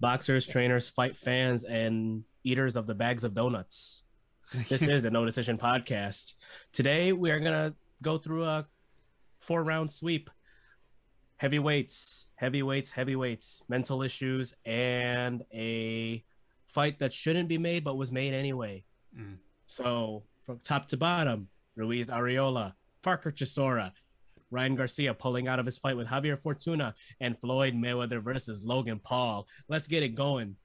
boxers, trainers, fight fans, and eaters of the bags of donuts. This is the No Decision podcast. Today we are gonna go through a four round sweep. Heavyweights, heavyweights, heavyweights, mental issues, and a fight that shouldn't be made but was made anyway. Mm. So from top to bottom, Ruiz Arreola, Parker Chisora, Ryan Garcia pulling out of his fight with Javier Fortuna, and Floyd Mayweather versus Logan Paul. Let's get it going.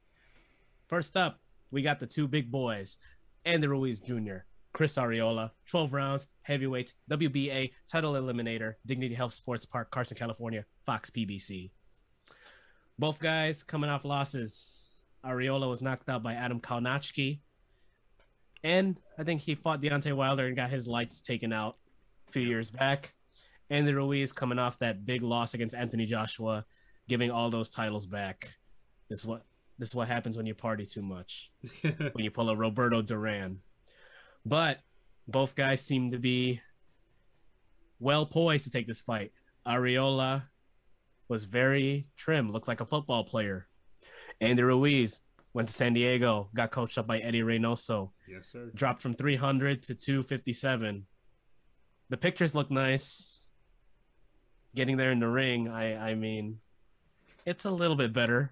First up, we got the two big boys, Andy Ruiz Jr., Chris Arreola, 12 rounds, heavyweight, WBA, title eliminator, Dignity Health Sports Park, Carson, California, Fox PBC. Both guys coming off losses. Arreola was knocked out by Adam Kownacki. And I think he fought Deontay Wilder and got his lights taken out a few years back. Andy Ruiz coming off that big loss against Anthony Joshua, giving all those titles back. This is what this is what happens when you party too much. when you pull a Roberto Duran. But both guys seem to be well poised to take this fight. Arreola was very trim, looked like a football player. Andy Ruiz went to San Diego, got coached up by Eddie Reynoso, yes, sir. dropped from 300 to 257. The pictures look nice. Getting there in the ring, I I mean, it's a little bit better.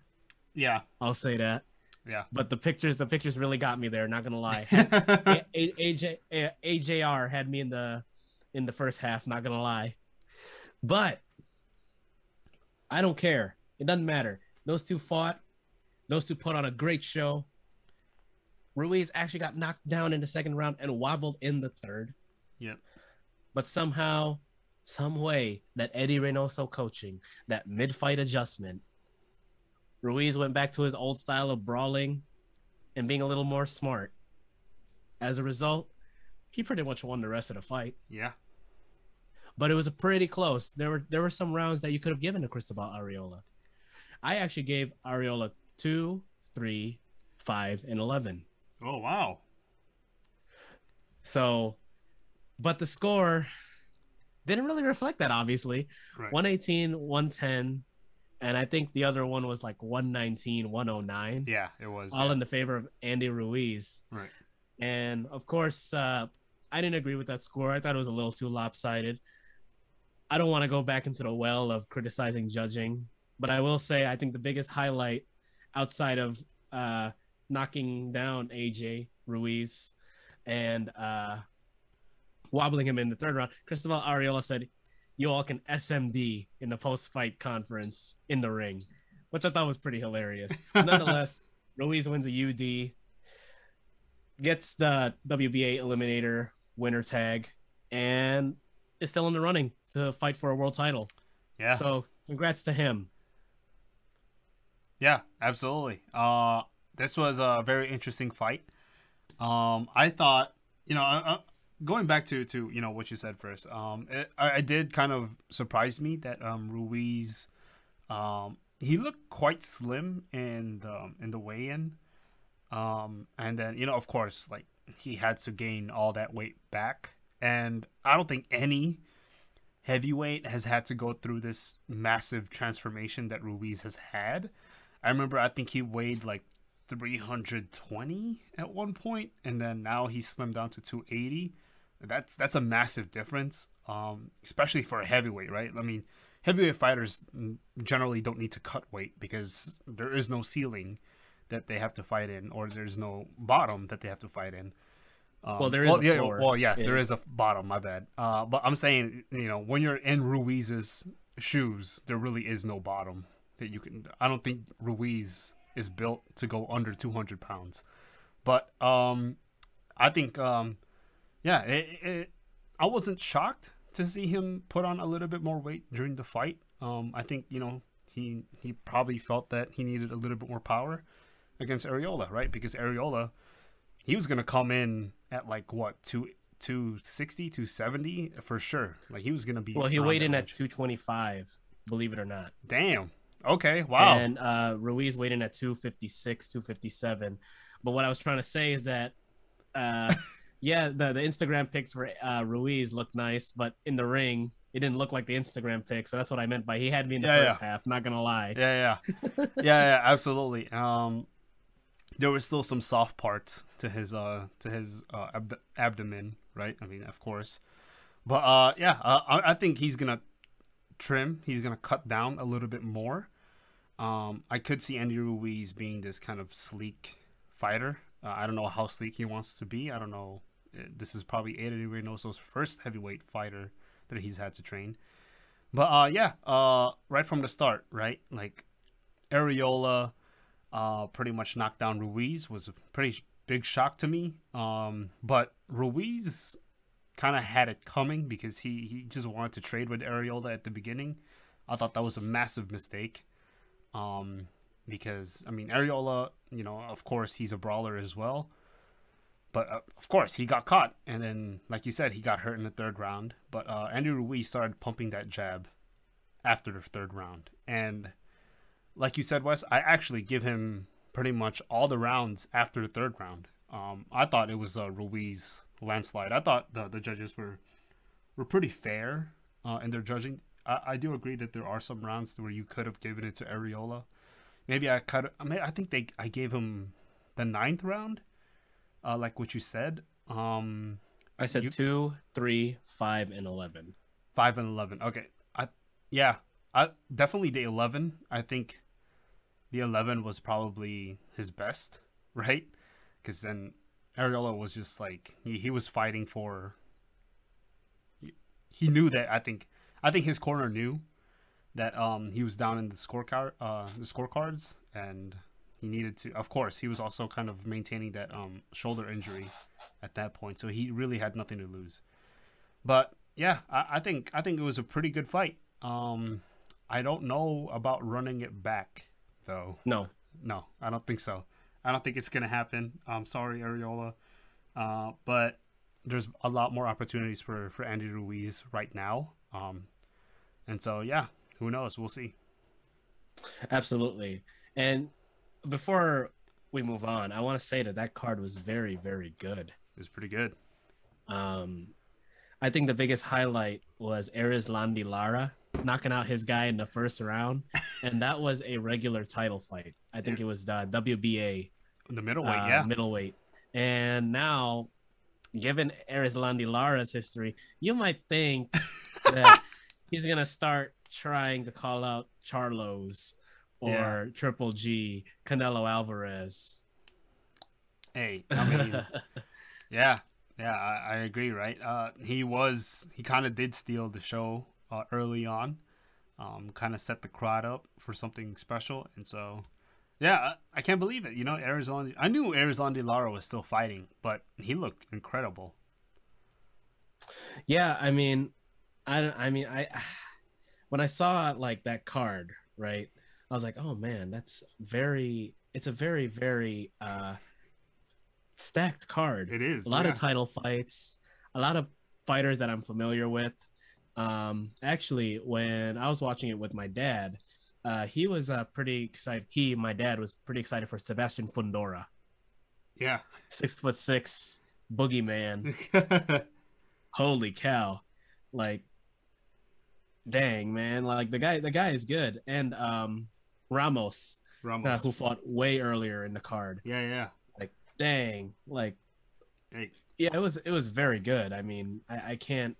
Yeah, I'll say that. yeah. But the pictures, the pictures really got me there. Not gonna lie. A- A- AJ AJR had me in the in the first half. Not gonna lie, but I don't care. It doesn't matter. Those two fought. Those two put on a great show. Ruiz actually got knocked down in the second round and wobbled in the third. Yep. But somehow, some way, that Eddie Reynoso coaching, that mid-fight adjustment, Ruiz went back to his old style of brawling and being a little more smart. As a result, he pretty much won the rest of the fight. yeah. But it was pretty close. There were there were some rounds that you could have given to Cristobal Arreola. I actually gave Arreola two, three, five, and eleven. Oh wow. So, but the score didn't really reflect that, obviously. Right. 118, 110, and I think the other one was like 119, 109, Yeah, it was. all yeah. in the favor of Andy Ruiz. Right. And of course, uh, I didn't agree with that score. I thought it was a little too lopsided. I don't want to go back into the well of criticizing judging, but I will say I think the biggest highlight outside of uh, knocking down AJ Ruiz and uh, wobbling him in the third round, Cristobal Arreola said, "You all can SMD in the post-fight conference in the ring," which I thought was pretty hilarious. Nonetheless, Ruiz wins a UD, gets the WBA Eliminator winner tag, and is still in the running to fight for a world title. yeah. So, congrats to him. Yeah, absolutely. Uh, this was a very interesting fight. Um, I thought, you know, uh, uh, going back to to you know what you said first. Um, it, I, I did kind of surprise me that um Ruiz, um, he looked quite slim in the in the weigh-in. Um, and then you know, of course, like he had to gain all that weight back, and I don't think any heavyweight has had to go through this massive transformation that Ruiz has had. I remember I think he weighed like 320 at one point and then now he's slimmed down to 280. That's that's a massive difference. Um especially for a heavyweight, right? I mean, heavyweight fighters generally don't need to cut weight because there is no ceiling that they have to fight in or there's no bottom that they have to fight in. Um, Well, there is a yeah. Well, yes, Yeah. there is a bottom. My bad. Uh, but I'm saying, you know, when you're in Ruiz's shoes, there really is no bottom that you can. I don't think Ruiz is built to go under 200 pounds. But um, I think, um, yeah, it, it, I wasn't shocked to see him put on a little bit more weight during the fight. Um, I think you know he he probably felt that he needed a little bit more power against Arreola, right? Because Arreola, he was gonna come in at like what two 260, 270 for sure. Like he was gonna be. Well, he weighed in at 225, believe it or not. Damn. Okay. Wow. And uh, Ruiz weighed in at 256, 257. But what I was trying to say is that, uh, yeah, the, the Instagram pics for uh, Ruiz look nice, but in the ring, It didn't look like the Instagram pic, so that's what I meant by he had me in the Yeah, first half. Not gonna lie. Yeah, yeah, yeah, yeah, absolutely. Um, there were still some soft parts to his uh to his uh abd- abdomen, right? I mean, of course, but uh, yeah, uh, I, I think he's gonna trim. He's gonna cut down a little bit more. Um, I could see Andy Ruiz being this kind of sleek fighter. Uh, I don't know how sleek he wants to be. I don't know. This is probably Eddie Reynoso's first heavyweight fighter that he's had to train. But uh, yeah, uh, right from the start, right? Like Arreola, uh, pretty much knocked down Ruiz was a pretty big shock to me. Um, but Ruiz kind of had it coming because he he just wanted to trade with Arreola at the beginning. I thought that was a massive mistake. Um, because I mean Arreola, you know, of course he's a brawler as well. But uh, of course he got caught, and then like you said, he got hurt in the third round. But uh, Andy Ruiz started pumping that jab after the third round, and like you said, Wes, I actually give him pretty much all the rounds after the third round. Um, I thought it was a Ruiz landslide. I thought the the judges were were pretty fair uh, in their judging. I, I do agree that there are some rounds where you could have given it to Arreola. Maybe I cut. I mean, I think they. I gave him the ninth round, uh, like what you said. Um, I said You- two, three, five, and eleven. five and eleven. Okay, I yeah, I definitely the eleven. I think the eleven was probably his best, right? Because then Arreola was just like he, he was fighting for. He, knew that I think I think his corner knew that um he was down in the scorecard uh the scorecards and he needed to of course he was also kind of maintaining that um shoulder injury at that point. So he really had nothing to lose. But yeah I, I think i think it was a pretty good fight. Um i don't know about running it back though. No, no i don't think so. I don't think it's gonna happen. I'm sorry Arreola. Uh but there's a lot more opportunities for for andy ruiz right now. Um and so yeah who knows? We'll see. Absolutely. And before we move on, I want to say that that card was very, very good. It was pretty good Um, I think the biggest highlight was Erislandy Lara knocking out his guy in the first round, and that was a regular title fight. I think it was the WBA the middleweight uh, yeah middleweight. And now, given Erislandy Lara's history, you might think that he's gonna start trying to call out Charlos or Yeah. Triple G, Canelo Alvarez. hey i mean yeah yeah I, I agree right uh he was he kind of did steal the show uh, early on um kind of set the crowd up for something special and so yeah I, I can't believe it you know arizona i knew arizona lara was still fighting but he looked incredible Yeah, I mean, I, I mean, I when I saw like that card, right? I was like, oh man, that's very. It's a very very uh stacked card. it is a lot yeah. of title fights, a lot of fighters that I'm familiar with. Um, actually, when I was watching it with my dad, uh, he was uh, pretty excited. He, my dad, was pretty excited for Sebastian Fundora, yeah six foot six boogeyman. Holy cow! Like, dang man, like the guy, the guy is good. And um, Ramos, Ramos. uh, who fought way earlier in the card, yeah yeah like, dang, like hey yeah, it was it was very good. I mean, I, I can't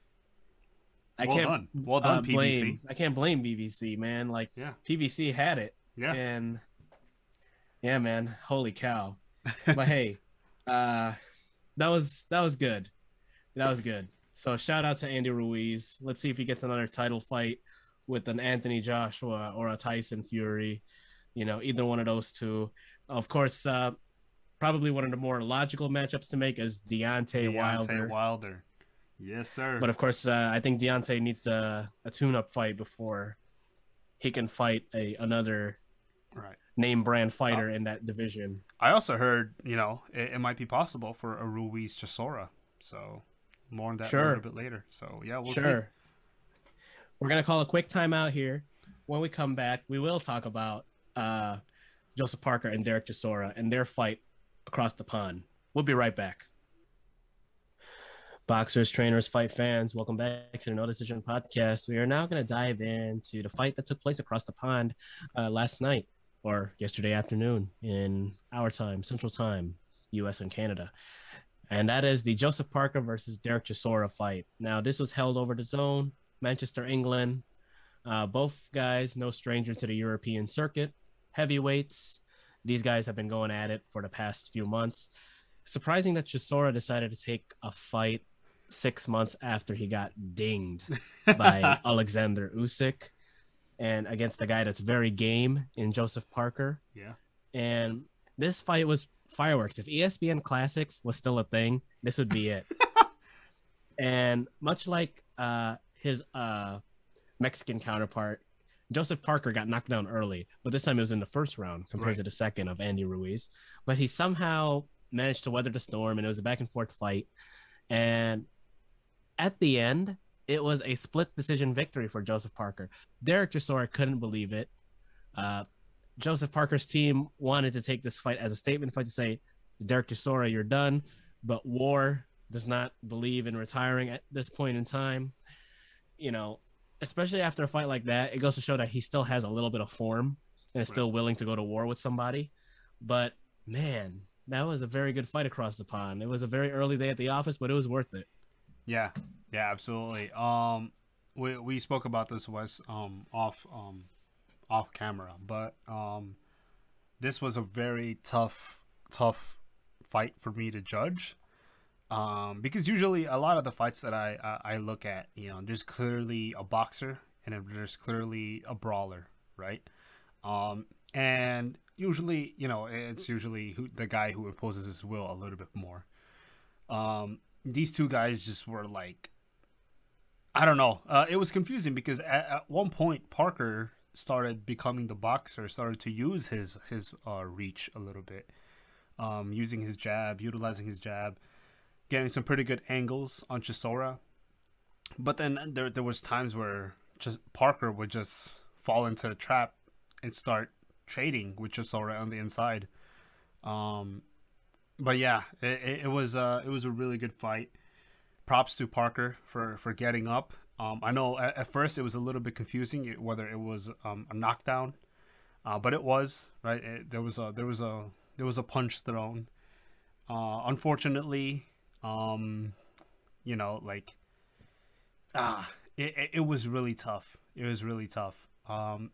I well can't done well done uh, PBC blame I can't blame PBC, man. Like yeah PBC had it yeah and yeah, man, holy cow. But hey, uh that was that was good. That was good. So shout out to Andy Ruiz. Let's see if he gets another title fight with an Anthony Joshua or a Tyson Fury. You know, either one of those two. Of course, uh probably one of the more logical matchups to make is Deontay, Deontay Wilder. wilder yes sir But of course, uh, I think Deontay needs a, a tune-up fight before he can fight a another right name brand fighter in that division. I also heard, you know, it, it might be possible for a Ruiz Chisora. So more on that a little bit later. So yeah, we'll sure. We're gonna call a quick timeout here. When we come back, we will talk about uh, Joseph Parker and Derek Chisora and their fight across the pond. We'll be right back. Boxers, trainers, fight fans, welcome back to the No Decision podcast. We are now going to dive into the fight that took place across the pond uh, last night or yesterday afternoon in our time, Central Time, US and Canada. And that is the Joseph Parker versus Derek Chisora fight. Now, this was held over the zone, Manchester, England. Uh, both guys, no stranger to the European circuit, heavyweights. These guys have been going at it for the past few months. Surprising that Chisora decided to take a fight six months after he got dinged by Alexander Usyk and against the guy that's very game in Joseph Parker. Yeah. And this fight was fireworks. If ESPN Classics was still a thing, this would be it. and much like uh, his uh, Mexican counterpart, Joseph Parker got knocked down early, but this time it was in the first round compared Right. to the second of Andy Ruiz. But he somehow managed to weather the storm, and it was a back and forth fight. And at the end, it was a split decision victory for Joseph Parker. Derek Chisora couldn't believe it. Uh, Joseph Parker's team wanted to take this fight as a statement fight to say, Derek Chisora, you're done. But War does not believe in retiring at this point in time. You know, especially after a fight like that, it goes to show that he still has a little bit of form and is still willing to go to war with somebody. But man, that was a very good fight across the pond. It was a very early day at the office, but it was worth it. Yeah, yeah, absolutely. Um, we we spoke about this Wes um off um off camera, but um, this was a very tough tough fight for me to judge. Um, because usually a lot of the fights that I, I I look at, you know, there's clearly a boxer and there's clearly a brawler, right? Um, and usually, you know, it's usually who the guy who imposes his will a little bit more. Um, these two guys just were like I don't know. Uh, it was confusing because at, at one point Parker started becoming the boxer, started to use his his uh, reach a little bit, um, using his jab, utilizing his jab, getting some pretty good angles on Chisora. But then there there was times where just Parker would just fall into the trap and start trading with Chisora on the inside. Um, but yeah, it, it, was uh it was a really good fight. Props to Parker for for getting up. Um, I know at, at first it was a little bit confusing whether it was um, a knockdown, uh, but it was right. It, there was a there was a there was a punch thrown. Uh, unfortunately, um, you know, like ah, it, it, was really tough. It was really tough. Um,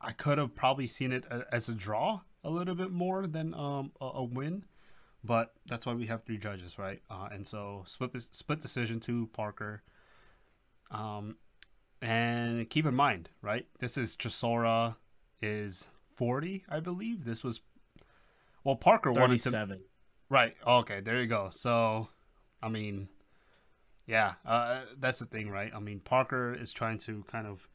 I could have probably seen it as a draw a little bit more than um a, a win, but that's why we have three judges, right? Uh, and so split split decision to Parker. Um, and keep in mind, right? This is Chisora is forty, I believe. This was well, Parker wanted to 37. Right. Okay. There you go. So, I mean, yeah, uh, that's the thing, right? I mean, Parker is trying to kind of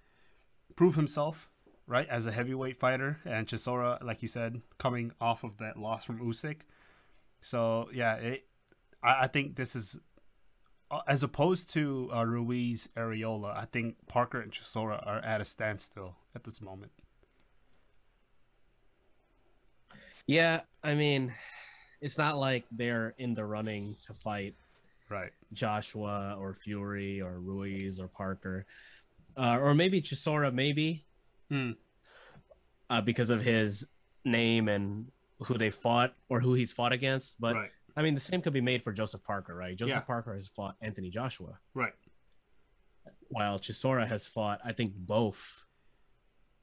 prove himself, right, as a heavyweight fighter, and Chisora, like you said, coming off of that loss from Usyk. So, yeah, it. I, I think this is, uh, as opposed to uh, Ruiz Arreola, I think Parker and Chisora are at a standstill at this moment. Yeah, I mean, it's not like they're in the running to fight Right. Joshua or Fury or Ruiz or Parker, uh, or maybe Chisora, maybe Hmm. uh, because of his name and who they fought or who he's fought against. But right. I mean, the same could be made for Joseph Parker, right? Joseph Yeah. Parker has fought Anthony Joshua, Right. while Chisora has fought, I think, both.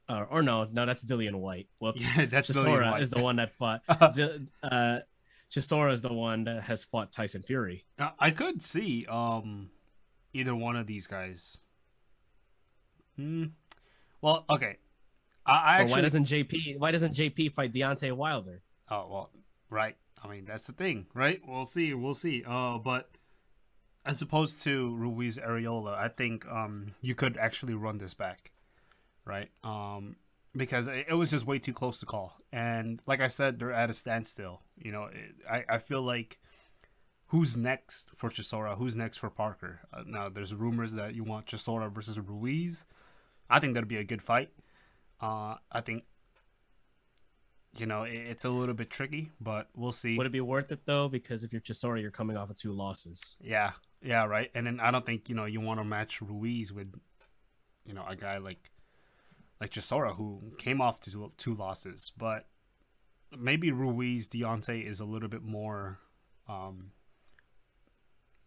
Uh, or no, no, that's Dillian Whyte. Whoops. Yeah, that's Chisora White. is the one that fought. Di- uh, Chisora is the one that has fought Tyson Fury. I could see um either one of these guys. Hmm. Well, okay. I, I actually. why doesn't JP? Why doesn't JP fight Deontay Wilder? Oh well, right. I mean that's the thing, right? We'll see. We'll see. Uh, but as opposed to Ruiz Arreola, I think um you could actually run this back, right? Um, because it, was just way too close to call, and like I said, they're at a standstill. You know, it, I I feel like who's next for Chisora? Who's next for Parker? Uh, now there's rumors that you want Chisora versus Ruiz. I think that'd be a good fight. Uh, I think you know it, it's a little bit tricky, but we'll see. Would it be worth it though? Because if you're Chisora, you're coming off of two losses. Yeah, Yeah, right. And then I don't think you know you want to match Ruiz with, you know, a guy like, like Chisora who came off two two losses, but maybe Ruiz Deontay is a little bit more, um,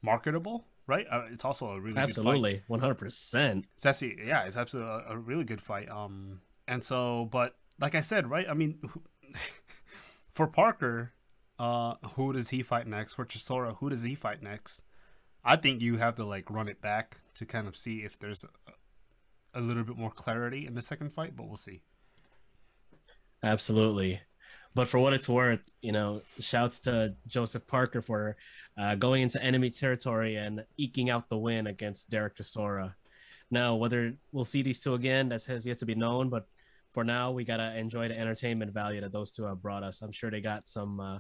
marketable, right? Uh, it's also a really absolutely one hundred percent. Actually yeah, it's absolutely a, a really good fight. Um, and so, but like I said, right? I mean, for Parker, uh, who does he fight next? For Chisora, who does he fight next? I think you have to like run it back to kind of see if there's a, little bit more clarity in the second fight, but we'll see. Absolutely. But for what it's worth, you know, shouts to Joseph Parker for uh, going into enemy territory and eking out the win against Derek Chisora. Now, whether we'll see these two again, that has yet to be known. But for now, we gotta enjoy the entertainment value that those two have brought us. I'm sure they got some uh,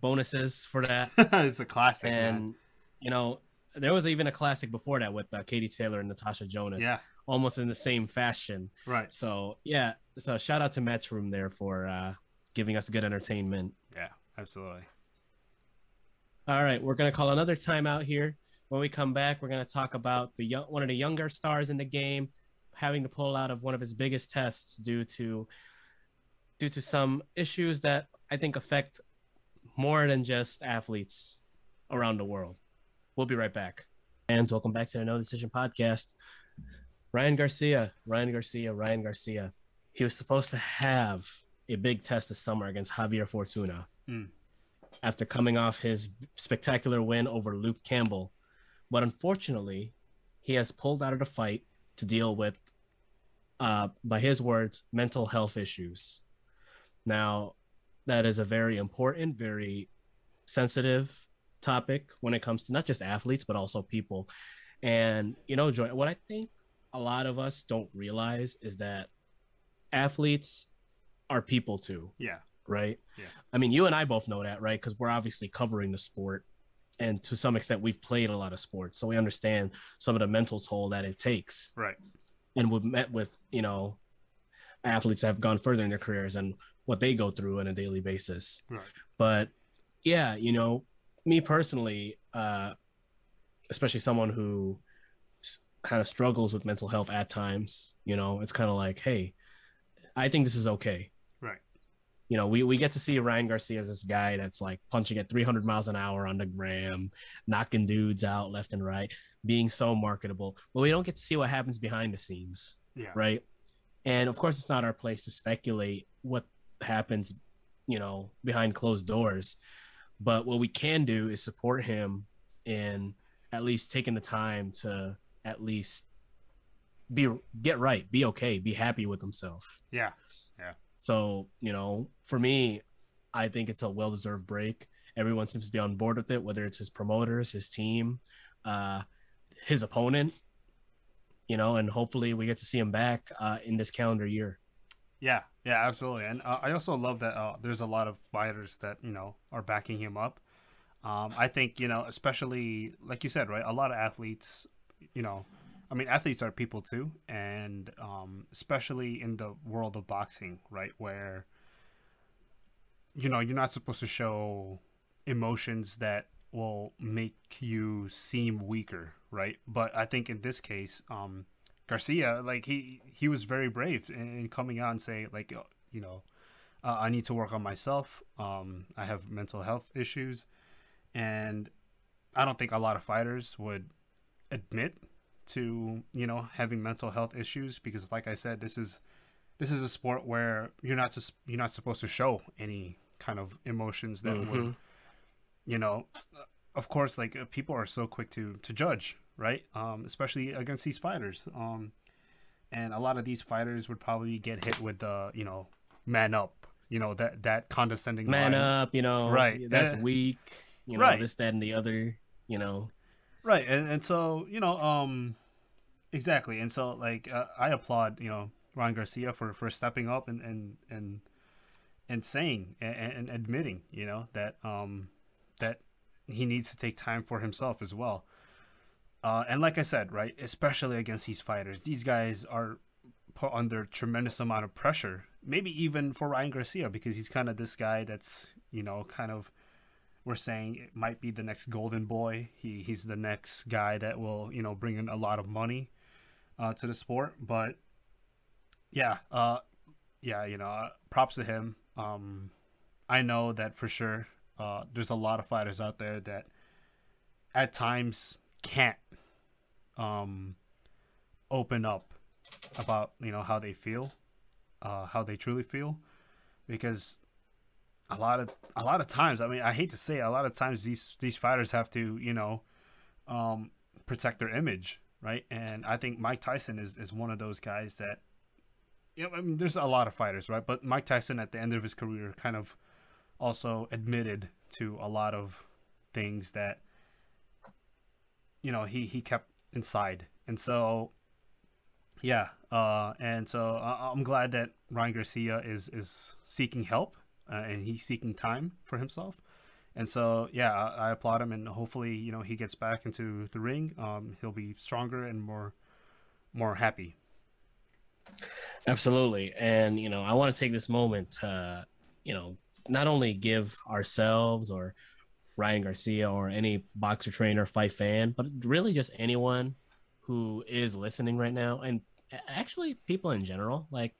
bonuses for that. it's a classic, and man. you know, there was even a classic before that with uh, Katie Taylor and Natasha Jonas. Yeah, almost in the same fashion. right. So yeah, so shout out to Matchroom there for uh, giving us good entertainment. Yeah, absolutely. All right, we're gonna call another timeout here. When we come back, we're gonna talk about the young, one of the younger stars in the game having to pull out of one of his biggest tests due to due to some issues that I think affect more than just athletes around the world. We'll be right back. And welcome back to the No Decision podcast. Ryan Garcia, Ryan Garcia, Ryan Garcia. He was supposed to have a big test this summer against Javier Fortuna Hmm. after coming off his spectacular win over Luke Campbell. But unfortunately, he has pulled out of the fight to deal with, uh, by his words, mental health issues. Now, that is a very important, very sensitive topic when it comes to not just athletes, but also people. And, you know, Joy, what I think a lot of us don't realize is that athletes are people too Yeah, right? Yeah. I mean, you and I both know that, right? Because we're obviously covering the sport, and to some extent, we've played a lot of sports, so we understand some of the mental toll that it takes. right. And we've met with you know athletes that have gone further in their careers and what they go through on a daily basis. Right. But yeah, you know, me personally, uh, especially someone who kind of struggles with mental health at times, you know, it's kind of like, hey, I think this is okay Right. you know, we, we get to see Ryan Garcia as this guy that's like punching at 300 miles an hour on the gram, knocking dudes out left and right, being so marketable. But we don't get to see what happens behind the scenes, Yeah. right? And of course, it's not our place to speculate what happens, you know, behind closed doors. But what we can do is support him in at least taking the time to at least be get right, be okay, be happy with himself. Yeah. Yeah. So, you know, for me, I think it's a well deserved break. Everyone seems to be on board with it, whether it's his promoters, his team, uh, his opponent, you know, and hopefully we get to see him back uh, in this calendar year. Yeah, yeah, absolutely. And uh, I also love that uh, there's a lot of fighters that you know are backing him up. Um, I think you know, especially like you said, right? A lot of athletes, you know, I mean, athletes are people too, and um, especially in the world of boxing, right, where you know you're not supposed to show emotions that will make you seem weaker, right? But I think in this case, um, Garcia, like he he was very brave in, in coming out and say like uh, you know uh, I need to work on myself. Um, I have mental health issues, and I don't think a lot of fighters would admit to you know having mental health issues because like I said, this is this is a sport where you're not just you're not supposed to show any kind of emotions that would Mhm. you know of course like uh, people are so quick to to judge right um especially against these fighters um and a lot of these fighters would probably get hit with the you know man up you know that that condescending Man line. up, you know, Right. That's Uh, weak, you know, right. this, that, and the other, you know. Right and, and so you know um exactly and so like uh, i applaud you know ryan garcia for for stepping up and and and and saying and, and admitting you know that um that he needs to take time for himself as well. Uh and like i said right especially against these fighters these guys are put under tremendous amount of pressure maybe even for ryan garcia because he's kind of this guy that's you know kind of were saying it might be the next Golden Boy. He he's the next guy that will you know bring in a lot of money uh, to the sport. But yeah, uh, yeah, you know, uh, props to him. Um, I know that for sure. Uh, there's a lot of fighters out there that at times can't um, open up about you know how they feel, uh, how they truly feel, because a lot of a lot of times, I mean, I hate to say, it, a lot of times these these fighters have to you know um, protect their image, right? And I think Mike Tyson is is one of those guys that. You know, I mean, there's a lot of fighters, right? But Mike Tyson, at the end of his career, kind of also admitted to a lot of things that you know he he kept inside, and so yeah, uh, and so I- I'm glad that Ryan Garcia is is seeking help uh, and he's seeking time for himself. And so, yeah, I, I applaud him, and hopefully, you know, he gets back into the ring. Um, he'll be stronger and more, more happy. Absolutely. And, you know, I want to take this moment to, you know, not only give ourselves or Ryan Garcia or any boxer trainer, fight fan, but really just anyone who is listening right now and actually people in general, like,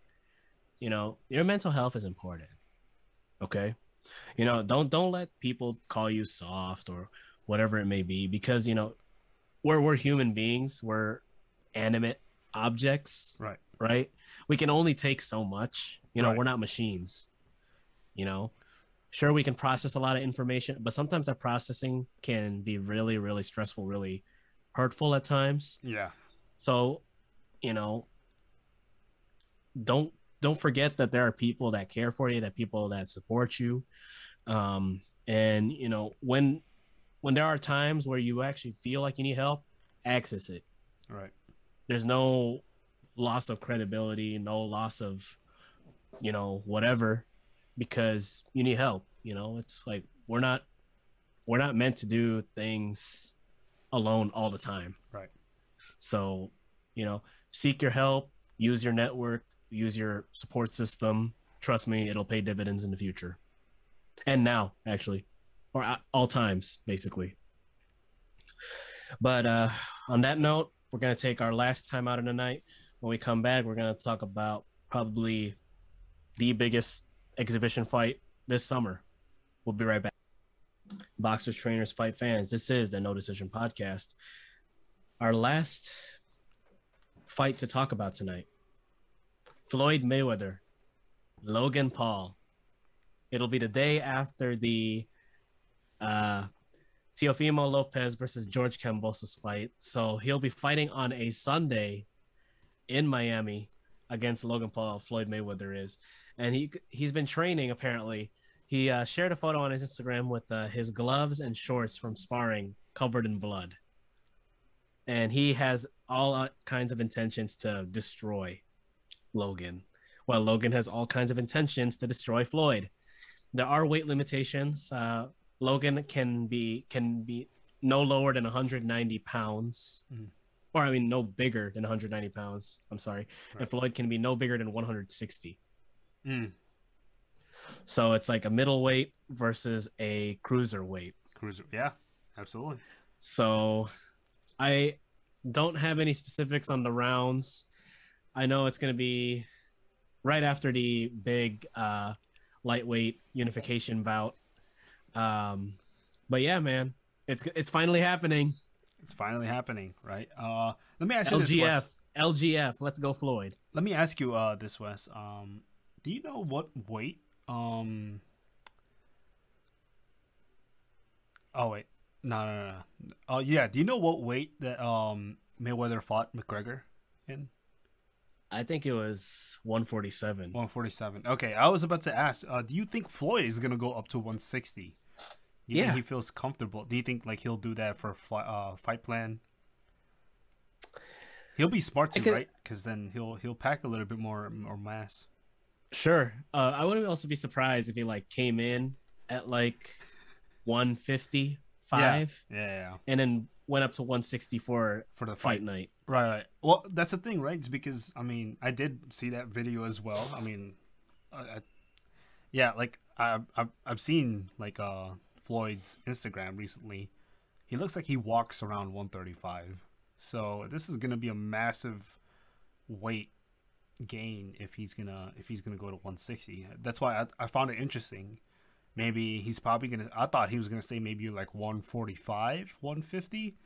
you know, your mental health is important. Okay. You know, don't don't let people call you soft or whatever it may be because, you know, we're we're human beings, we're animate objects Right. right? We can only take so much. You know, Right. we're not machines. You know, sure we can process a lot of information, but sometimes that processing can be really, really stressful, really hurtful at times. Yeah. So, you know, don't don't forget that there are people that care for you, that people that support you. Um, and you know, when when there are times where you actually feel like you need help, access it Right. there's no loss of credibility, no loss of, you know, whatever, because you need help. You know, it's like we're not we're not meant to do things alone all the time. Right. So, you know, seek your help, use your network, use your support system. Trust me, it'll pay dividends in the future. And now, actually, or all times, basically. But uh, on that note, we're going to take our last time out of the night. When we come back, we're going to talk about probably the biggest exhibition fight this summer. We'll be right back. Boxers, trainers, fight fans. This is the No Decision Podcast. Our last fight to talk about tonight Floyd Mayweather, Logan Paul. It'll be the day after the uh, Teofimo Lopez versus George Kambosos fight. So he'll be fighting on a Sunday in Miami against Logan Paul. Floyd Mayweather is, and he he's been training apparently. He uh, shared a photo on his Instagram with uh, his gloves and shorts from sparring covered in blood, and he has all uh, kinds of intentions to destroy Logan. While Logan has all kinds of intentions to destroy Floyd. There are weight limitations. Uh, Logan can be can be no lower than 190 pounds, Mhm. or I mean, no bigger than 190 pounds. I'm sorry, Right. and Floyd can be no bigger than 160. Mm. So it's like a middleweight versus a cruiserweight. Cruiser. Yeah. Absolutely. So I don't have any specifics on the rounds. I know it's going to be right after the big uh, lightweight unification bout. Um, but yeah, man, it's it's finally happening. It's finally happening, right? Uh, let me ask you this, Wes. LGF, LGF, let's go Floyd. Let me ask you uh this, Wes. Um, do you know what weight? Um. Oh wait, no, no, no, no. Oh yeah, do you know what weight that um Mayweather fought McGregor in? I think it was 147. 147. Okay, I was about to ask. Uh, do you think Floyd is gonna go up to 160? Do you Yeah. think he feels comfortable? Do you think like he'll do that for uh fight plan? He'll be smart too, right? Because then he'll he'll pack a little bit more more mass. Sure. Uh, I wouldn't also be surprised if he like came in at like 155 Yeah, yeah. and then went up to 164 For the fight fight, night. Right, right. Well, that's the thing, right? It's because I mean, I did see that video as well. I mean, I, I, yeah, like I, I I've seen like uh Floyd's Instagram recently, he looks like he walks around 135. So this is gonna be a massive weight gain if he's gonna if he's gonna go to 160. That's why I, I found it interesting. Maybe he's probably gonna. I thought he was gonna say maybe like 145, 150.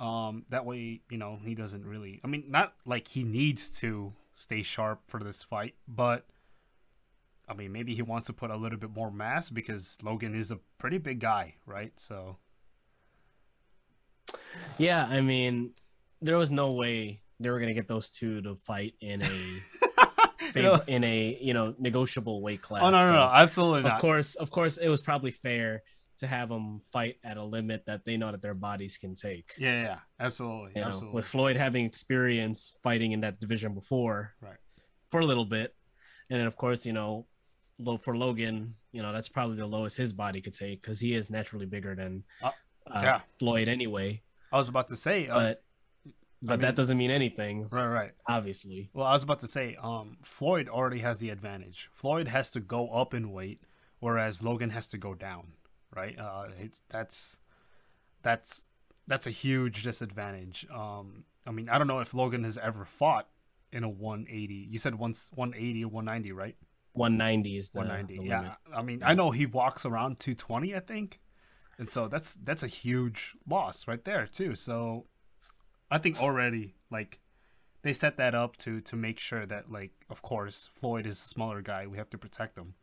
Um, that way, you know, he doesn't really. I mean, not like he needs to stay sharp for this fight, but I mean, maybe he wants to put a little bit more mass because Logan is a pretty big guy, right? So. Yeah, I mean, there was no way they were gonna get those two to fight in a favor, in a you know negotiable weight class. Oh no, no, So, no, absolutely not. Of course, of course, it was probably fair to have them fight at a limit that they know that their bodies can take. Yeah, yeah, absolutely, You know, absolutely. with Floyd having experience fighting in that division before, Right. for a little bit, and then of course, you know, low for Logan, you know, that's probably the lowest his body could take because he is naturally bigger than Uh, uh, yeah. Floyd anyway. I was about to say, uh, But but mean- that doesn't mean anything, right, right. obviously. Well, I was about to say, um, Floyd already has the advantage. Floyd has to go up in weight, whereas Logan has to go down. Right? Uh, it's that's that's that's a huge disadvantage. Um, I mean, I don't know if Logan has ever fought in a 180. You said once 180 or 190, right? 190 is the, 190. the yeah. I mean, I know he walks around 220, I think, and so that's that's a huge loss right there too. So I think already like they set that up to to make sure that like of course Floyd is a smaller guy, we have to protect him.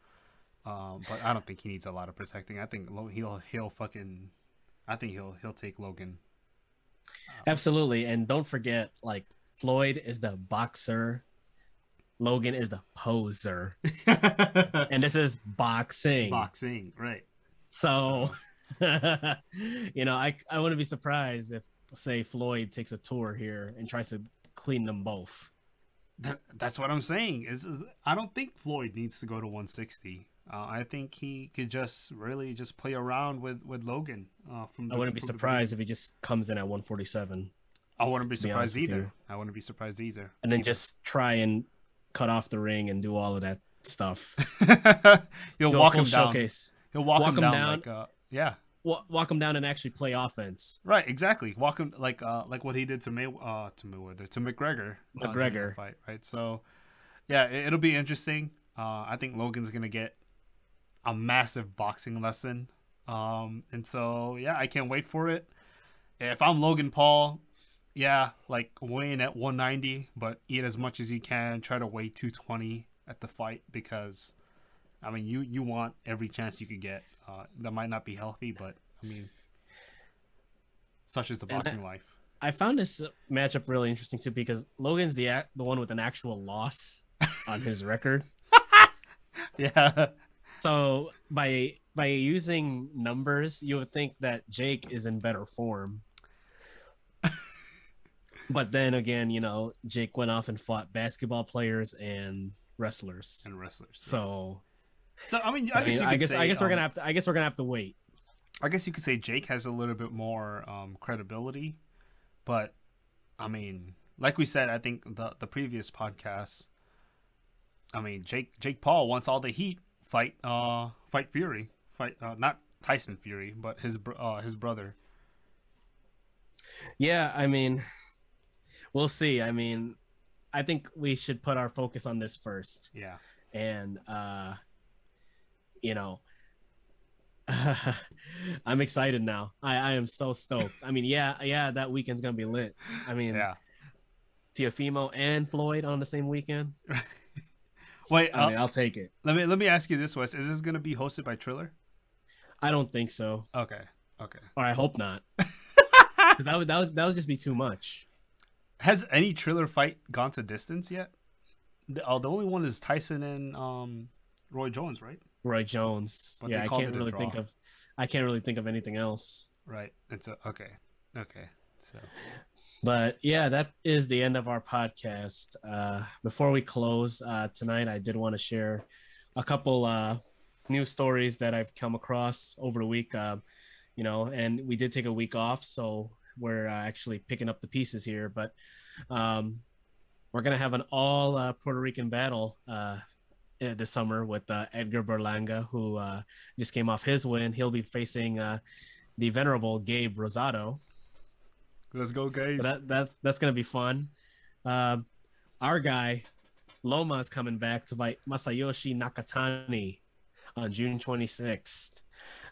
Um, but I don't think he needs a lot of protecting. I think Lo- he'll he'll fucking I think he'll he'll take Logan. Absolutely. And don't forget, like Floyd is the boxer, Logan is the poser. And this is boxing. Boxing, right? So you know, I I wouldn't be surprised if say Floyd takes a tour here and tries to clean them both. That, that's what I'm saying. Is I don't think Floyd needs to go to 160. Uh, I think he could just really just play around with with Logan. Uh, from I wouldn't be surprised if he just comes in at 147. I wouldn't be to be surprised either. I wouldn't be surprised either. and then just try and cut off the ring and do all of that stuff. he'll Do walk him down. showcase. He'll walk, Walk him down, down. like uh, yeah, Wa- walk him down and actually play offense. right, exactly. Walk him like uh like what he did to May uh to Mayweather to McGregor. uh, McGregor. fight, right? So yeah, it, it'll be interesting. Uh, I think Logan's gonna get a massive boxing lesson. Um, and so yeah, I can't wait for it. If I'm Logan Paul, yeah, like weigh in at 190, but eat as much as you can. Try to weigh 220 at the fight because, I mean, you you want every chance you could get. Uh, that might not be healthy, but I mean, such is the boxing life. I found this matchup really interesting too because Logan's the the one with an actual loss on his record. Yeah, So by by using numbers, you would think that Jake is in better form. but then again, you know, Jake went off and fought basketball players and wrestlers. and wrestlers. So So I mean, I, I, guess mean, I guess say, I guess we're um, gonna have to I guess we're gonna have to wait. I guess you could say Jake has a little bit more um, credibility, but I mean, like we said, I think the the previous podcast. I mean, Jake Jake Paul wants all the heat. Fight, uh, fight Fury. Fight, uh, not Tyson Fury, but his uh, his brother. Yeah, I mean, we'll see. I mean, I think we should put our focus on this first. Yeah, and uh you know i'm excited now i i am so stoked i mean yeah yeah that weekend's gonna be lit i mean yeah. Teofimo and floyd on the same weekend Wait, i uh, mean i'll take it let me let me ask you this, Wes. Is this gonna be hosted by Triller? i don't think so Okay, okay. or i hope not because that would, that would that would just be too much Has any Triller fight gone to distance yet? The, uh, the only one is Tyson and um, Roy Jones, right? roy jones But yeah i can't really think of i can't really think of anything else Right. It's a okay. Okay. So But yeah, that is the end of our podcast. Uh, before we close uh, tonight, I did want to share a couple uh, stories that I've come across over the week. Uh, you know, and we did take a week off, so we're uh, actually picking up the pieces here. But um, we're gonna have an all uh, Puerto Rican battle uh, uh, this summer with uh, Edgar Berlanga, who uh, just came off his win. He'll be facing uh, the venerable Gabe Rosado. Let's go, Gabe. So that, that's that's gonna be fun. Uh, our guy Loma is coming back to fight Masayoshi Nakatani on June 26th.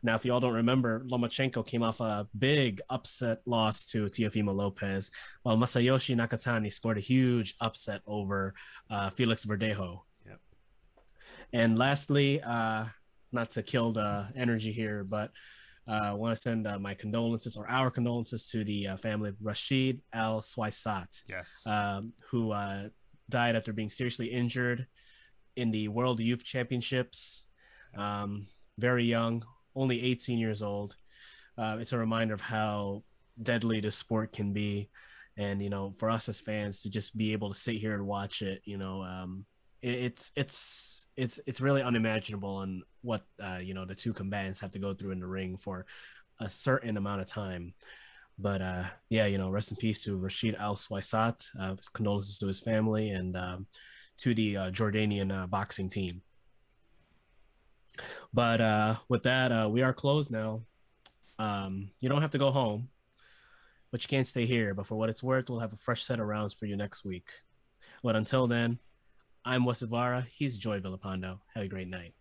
Now, if you all don't remember, Lomachenko came off a big upset loss to Teofimo Lopez, while Masayoshi Nakatani scored a huge upset over uh, Felix Verdejo. Yep. And lastly, uh, not to kill the energy here, but I want to send uh, my condolences or our condolences to the uh, family of Rashid Al Swaisat, Yes. um, who uh, died after being seriously injured in the World Youth Championships. Um, very young, only 18 years old. Uh, it's a reminder of how deadly the sport can be. And, you know, for us as fans to just be able to sit here and watch it, you know, um, it, it's, it's, it's, it's really unimaginable on what, uh, you know, the two combatants have to go through in the ring for a certain amount of time. But uh, yeah, you know, rest in peace to Rashid Al Swaisat. Uh, condolences to his family and um, to the uh, Jordanian uh, boxing team. But uh, with that, we are closed now. Um, you don't have to go home, but you can't stay here. But for what it's worth, we'll have a fresh set of rounds for you next week. But until then, I'm Wes. He's Joy Villapando. Have a great night.